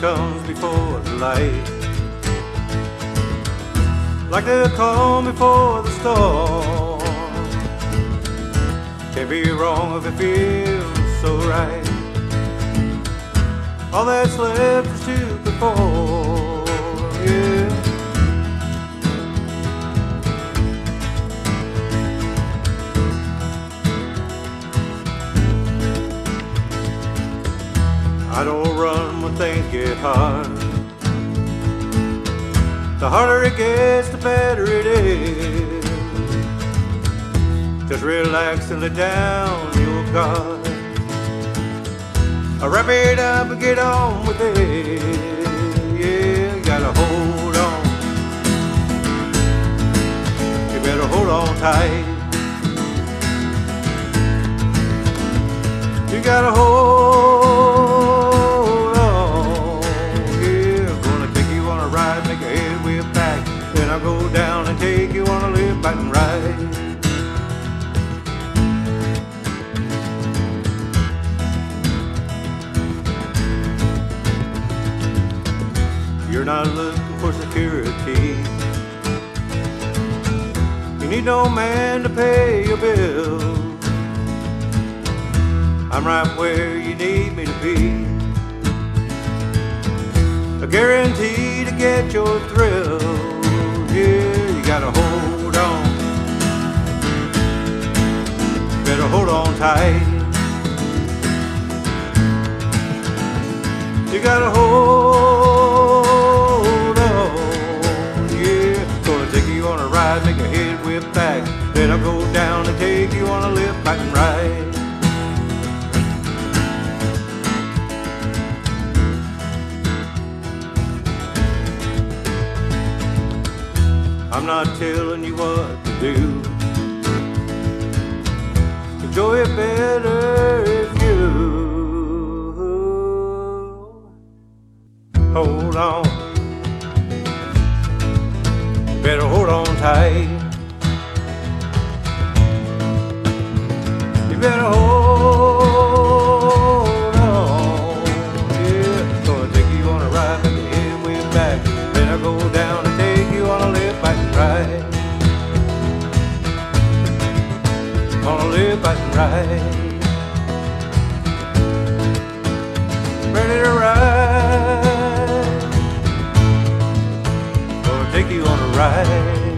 comes before the light. Like the calm before the storm. Can't be wrong if it feels so right. All that's left is to perform. I don't run when things get hard. The harder it gets, the better it is. Just relax and let down your guard. I wrap it up and get on with it. Yeah, you gotta hold on. You better hold on tight. You gotta hold go down and take you on a live and ride. You're not looking for security. You need no man to pay your bills. I'm right where you need me to be. A guarantee to get your thrill. Hold on tight. You gotta hold on, yeah. Gonna take you on a ride, make your head whip back. Then I'll go down and take you on a lift back and ride. I'm not telling you what to do. Enjoy it better if you hold on. Better hold on tight. You better hold on. Yeah, gonna take you on a ride, make your head way back. I'll go down On a lift back and ride. Ready to ride. Gonna take you on a ride.